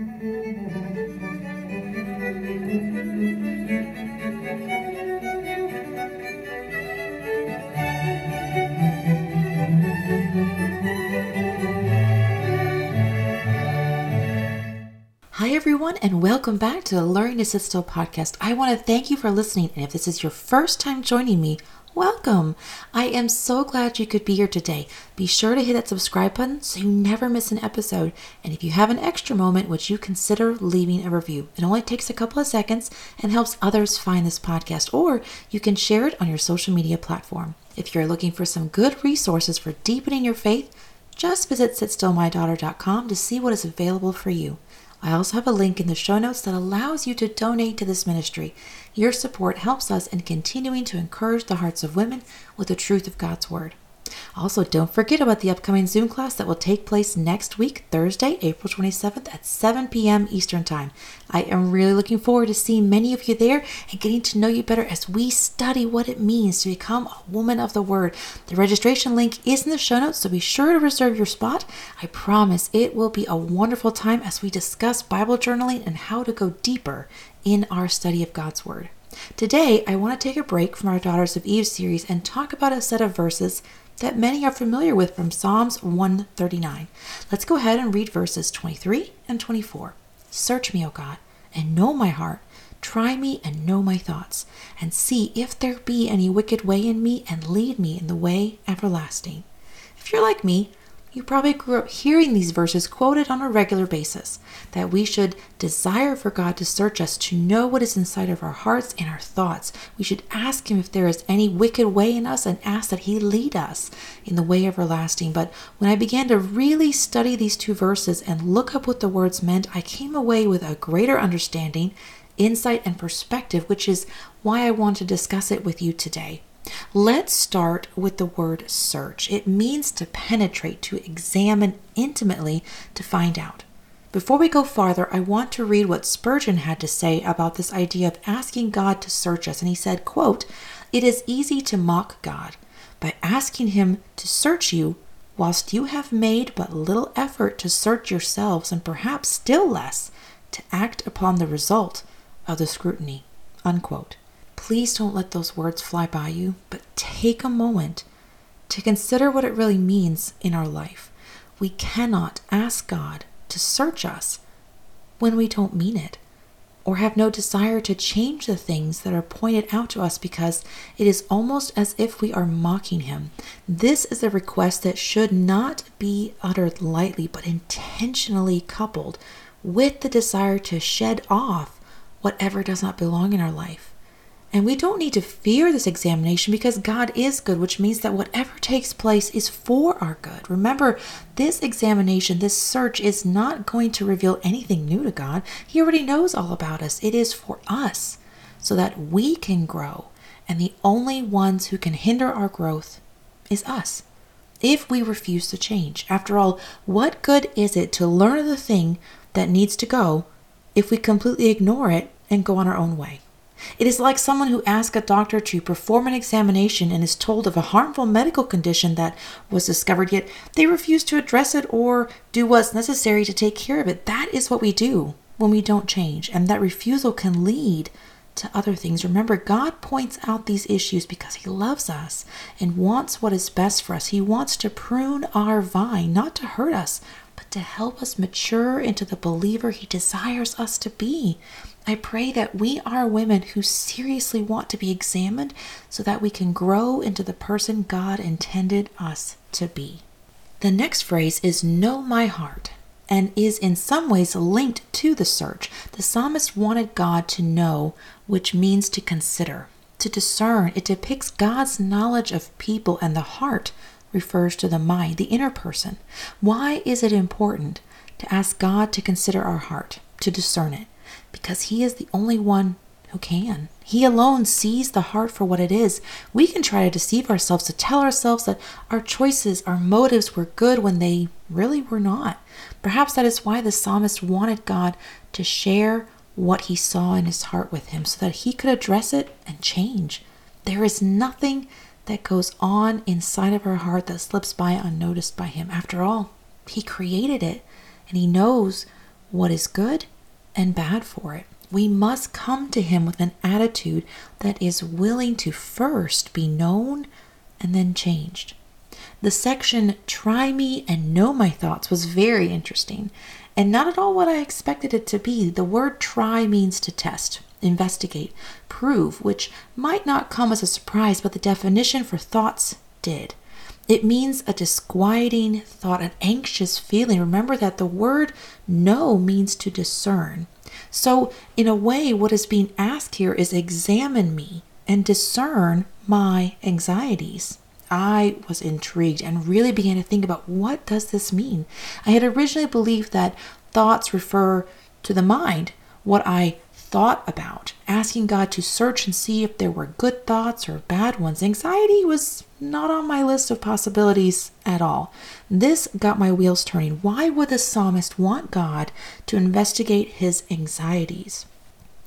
Hi, everyone, and welcome back to the Learning to Sit Still podcast. I want to thank you for listening. And if this is your first time joining me, welcome. I am so glad you could be here today. Be sure to hit that subscribe button so you never miss an episode. And if you have an extra moment, would you consider leaving a review? It only takes a couple of seconds and helps others find this podcast, or you can share it on your social media platform. If you're looking for some good resources for deepening your faith, just visit sitstillmydaughter.com to see what is available for you. I also have a link in the show notes that allows you to donate to this ministry. Your support helps us in continuing to encourage the hearts of women with the truth of God's Word. Also, don't forget about the upcoming Zoom class that will take place next week, Thursday, April 27th at 7 p.m. Eastern Time. I am really looking forward to seeing many of you there and getting to know you better as we study what it means to become a woman of the Word. The registration link is in the show notes, so be sure to reserve your spot. I promise it will be a wonderful time as we discuss Bible journaling and how to go deeper in our study of God's Word. Today, I want to take a break from our Daughters of Eve series and talk about a set of verses that many are familiar with from Psalms 139. Let's go ahead and read verses 23 and 24. Search me, O God, and know my heart. Try me and know my thoughts, and see if there be any wicked way in me, and lead me in the way everlasting. If you're like me, you probably grew up hearing these verses quoted on a regular basis that we should desire for God to search us to know what is inside of our hearts and our thoughts. We should ask Him if there is any wicked way in us and ask that He lead us in the way everlasting. But when I began to really study these two verses and look up what the words meant, I came away with a greater understanding, insight, and perspective, which is why I want to discuss it with you today. Let's start with the word search. It means to penetrate, to examine intimately, to find out. Before we go farther, I want to read what Spurgeon had to say about this idea of asking God to search us. And he said, quote, It is easy to mock God by asking him to search you whilst you have made but little effort to search yourselves and perhaps still less to act upon the result of the scrutiny. Unquote. Please don't let those words fly by you, but take a moment to consider what it really means in our life. We cannot ask God to search us when we don't mean it or have no desire to change the things that are pointed out to us because it is almost as if we are mocking Him. This is a request that should not be uttered lightly, but intentionally coupled with the desire to shed off whatever does not belong in our life. And we don't need to fear this examination because God is good, which means that whatever takes place is for our good. Remember, this examination, this search is not going to reveal anything new to God. He already knows all about us. It is for us so that we can grow. And the only ones who can hinder our growth is us if we refuse to change. After all, what good is it to learn the thing that needs to go if we completely ignore it and go on our own way? It is like someone who asks a doctor to perform an examination and is told of a harmful medical condition that was discovered, yet they refuse to address it or do what's necessary to take care of it. That is what we do when we don't change, and that refusal can lead to other things. Remember, God points out these issues because He loves us and wants what is best for us. He wants to prune our vine, not to hurt us, to help us mature into the believer He desires us to be. I pray that we are women who seriously want to be examined so that we can grow into the person God intended us to be. The next phrase is know my heart and is in some ways linked to the search. The psalmist wanted God to know, which means to consider, to discern. It depicts God's knowledge of people, and the heart refers to the mind, the inner person. Why is it important to ask God to consider our heart, to discern it? because He is the only one who can. He alone sees the heart for what it is. We can try to deceive ourselves to tell ourselves that our choices, our motives were good when they really were not. Perhaps that is why the psalmist wanted God to share what he saw in his heart with him so that he could address it and change. There is nothing that goes on inside of her heart that slips by unnoticed by him. After all, he created it and he knows what is good and bad for it. We must come to Him with an attitude that is willing to first be known and then changed. The section Try Me and Know My Thoughts was very interesting and not at all what I expected it to be. The word try means to test, investigate, prove, which might not come as a surprise, but the definition for thoughts did. It means a disquieting thought, an anxious feeling. Remember that the word know means to discern. So, in a way, what is being asked here is examine me and discern my anxieties. I was intrigued and really began to think about what does this mean? I had originally believed that thoughts refer to the mind, what I thought about, asking God to search and see if there were good thoughts or bad ones. Anxiety was not on my list of possibilities at all. This got my wheels turning. Why would the psalmist want God to investigate his anxieties?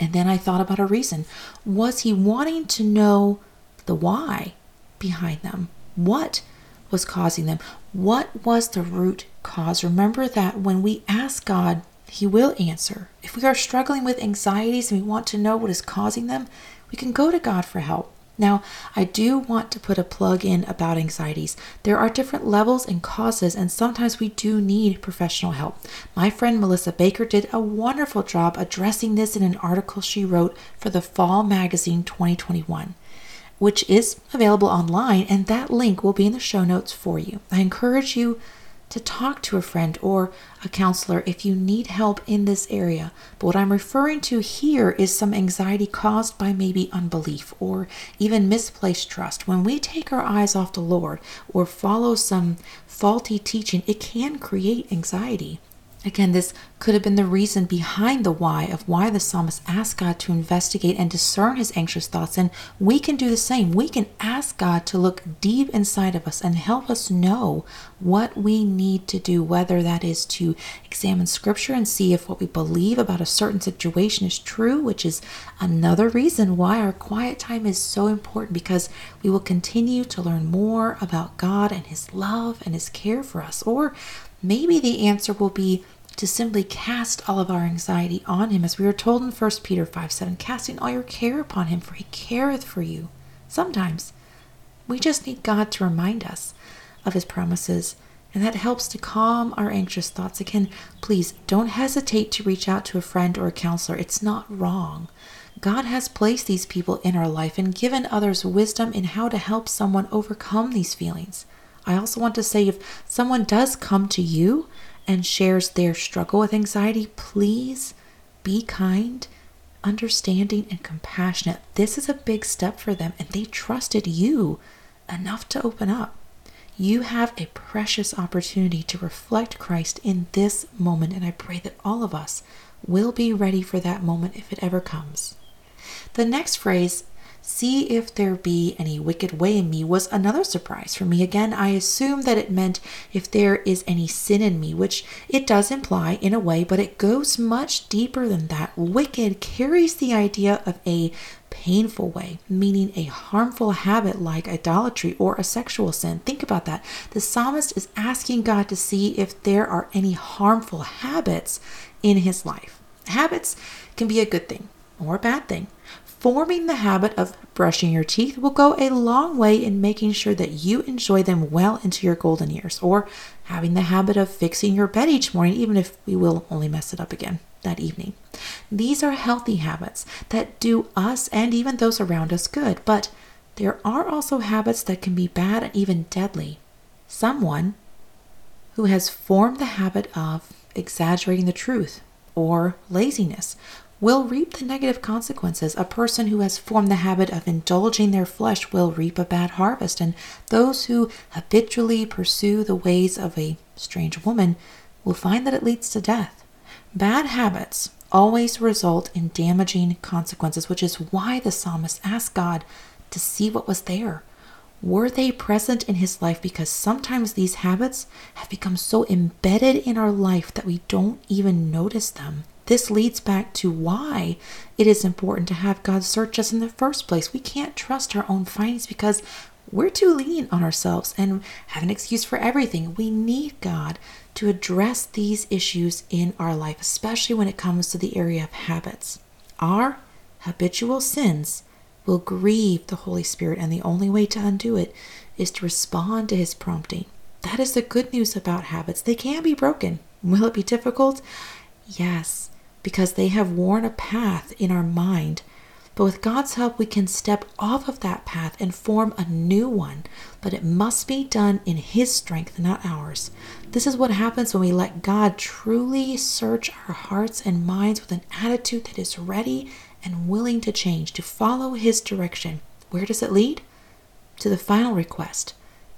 And then I thought about a reason. Was he wanting to know the why behind them? What was causing them? What was the root cause? Remember that when we ask God he will answer. If we are struggling with anxieties and we want to know what is causing them, we can go to God for help. Now, I do want to put a plug in about anxieties. There are different levels and causes, and sometimes we do need professional help. My friend Melissa Baker did a wonderful job addressing this in an article she wrote for the Fall Magazine 2021, which is available online, and that link will be in the show notes for you. I encourage you to talk to a friend or a counselor if you need help in this area. But what I'm referring to here is some anxiety caused by maybe unbelief or even misplaced trust. When we take our eyes off the Lord or follow some faulty teaching, it can create anxiety. Again, this could have been the reason behind the why of why the psalmist asked God to investigate and discern his anxious thoughts. And we can do the same. We can ask God to look deep inside of us and help us know what we need to do, whether that is to examine scripture and see if what we believe about a certain situation is true, which is another reason why our quiet time is so important because we will continue to learn more about God and his love and his care for us. Or Maybe the answer will be to simply cast all of our anxiety on him, as we are told in 1 Peter 5 7, casting all your care upon him, for he careth for you. Sometimes we just need God to remind us of his promises, and that helps to calm our anxious thoughts. Again, please don't hesitate to reach out to a friend or a counselor. It's not wrong. God has placed these people in our life and given others wisdom in how to help someone overcome these feelings. I also want to say if someone does come to you and shares their struggle with anxiety, please be kind, understanding, and compassionate. This is a big step for them, and they trusted you enough to open up. You have a precious opportunity to reflect Christ in this moment, and I pray that all of us will be ready for that moment if it ever comes. The next phrase See if there be any wicked way in me was another surprise for me. Again, I assumed that it meant if there is any sin in me, which it does imply in a way, but it goes much deeper than that. Wicked carries the idea of a painful way, meaning a harmful habit like idolatry or a sexual sin. Think about that. The psalmist is asking God to see if there are any harmful habits in his life. Habits can be a good thing or a bad thing. Forming the habit of brushing your teeth will go a long way in making sure that you enjoy them well into your golden years, or having the habit of fixing your bed each morning, even if we will only mess it up again that evening. These are healthy habits that do us and even those around us good, but there are also habits that can be bad and even deadly. Someone who has formed the habit of exaggerating the truth or laziness will reap the negative consequences. A person who has formed the habit of indulging their flesh will reap a bad harvest, and those who habitually pursue the ways of a strange woman will find that it leads to death. Bad habits always result in damaging consequences, which is why the psalmist asked God to see what was there. Were they present in his life? Because sometimes these habits have become so embedded in our life that we don't even notice them. This leads back to why it is important to have God search us in the first place. We can't trust our own findings because we're too lenient on ourselves and have an excuse for everything. We need God to address these issues in our life, especially when it comes to the area of habits. Our habitual sins will grieve the Holy Spirit, and the only way to undo it is to respond to His prompting. That is the good news about habits. They can be broken. Will it be difficult? Yes, because they have worn a path in our mind but with God's help, we can step off of that path and form a new one. But it must be done in His strength, not ours. This is what happens when we let God truly search our hearts and minds with an attitude that is ready and willing to change, to follow His direction. Where does it lead? To the final request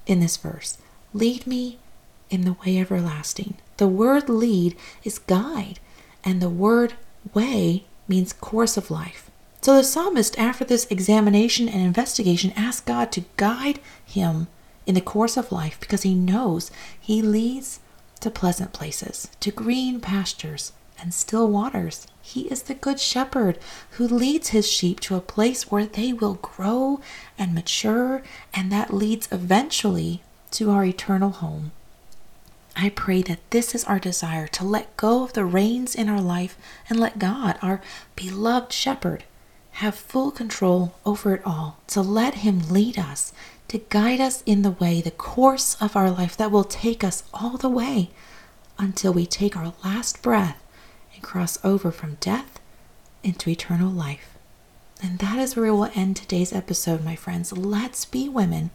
in this verse Lead me in the way everlasting. The word lead is guide, and the word way means course of life. So the psalmist, after this examination and investigation, asks God to guide him in the course of life because he knows he leads to pleasant places, to green pastures and still waters. He is the good shepherd who leads his sheep to a place where they will grow and mature, and that leads eventually to our eternal home. I pray that this is our desire to let go of the reins in our life and let God, our beloved shepherd, have full control over it all, to let Him lead us, to guide us in the way, the course of our life that will take us all the way until we take our last breath and cross over from death into eternal life. And that is where we will end today's episode, my friends. Let's be women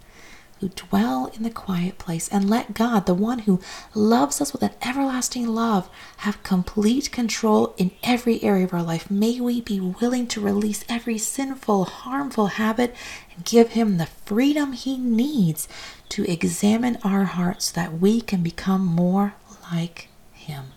who dwell in the quiet place and let God, the one who loves us with an everlasting love, have complete control in every area of our life. May we be willing to release every sinful, harmful habit and give Him the freedom He needs to examine our hearts so that we can become more like Him.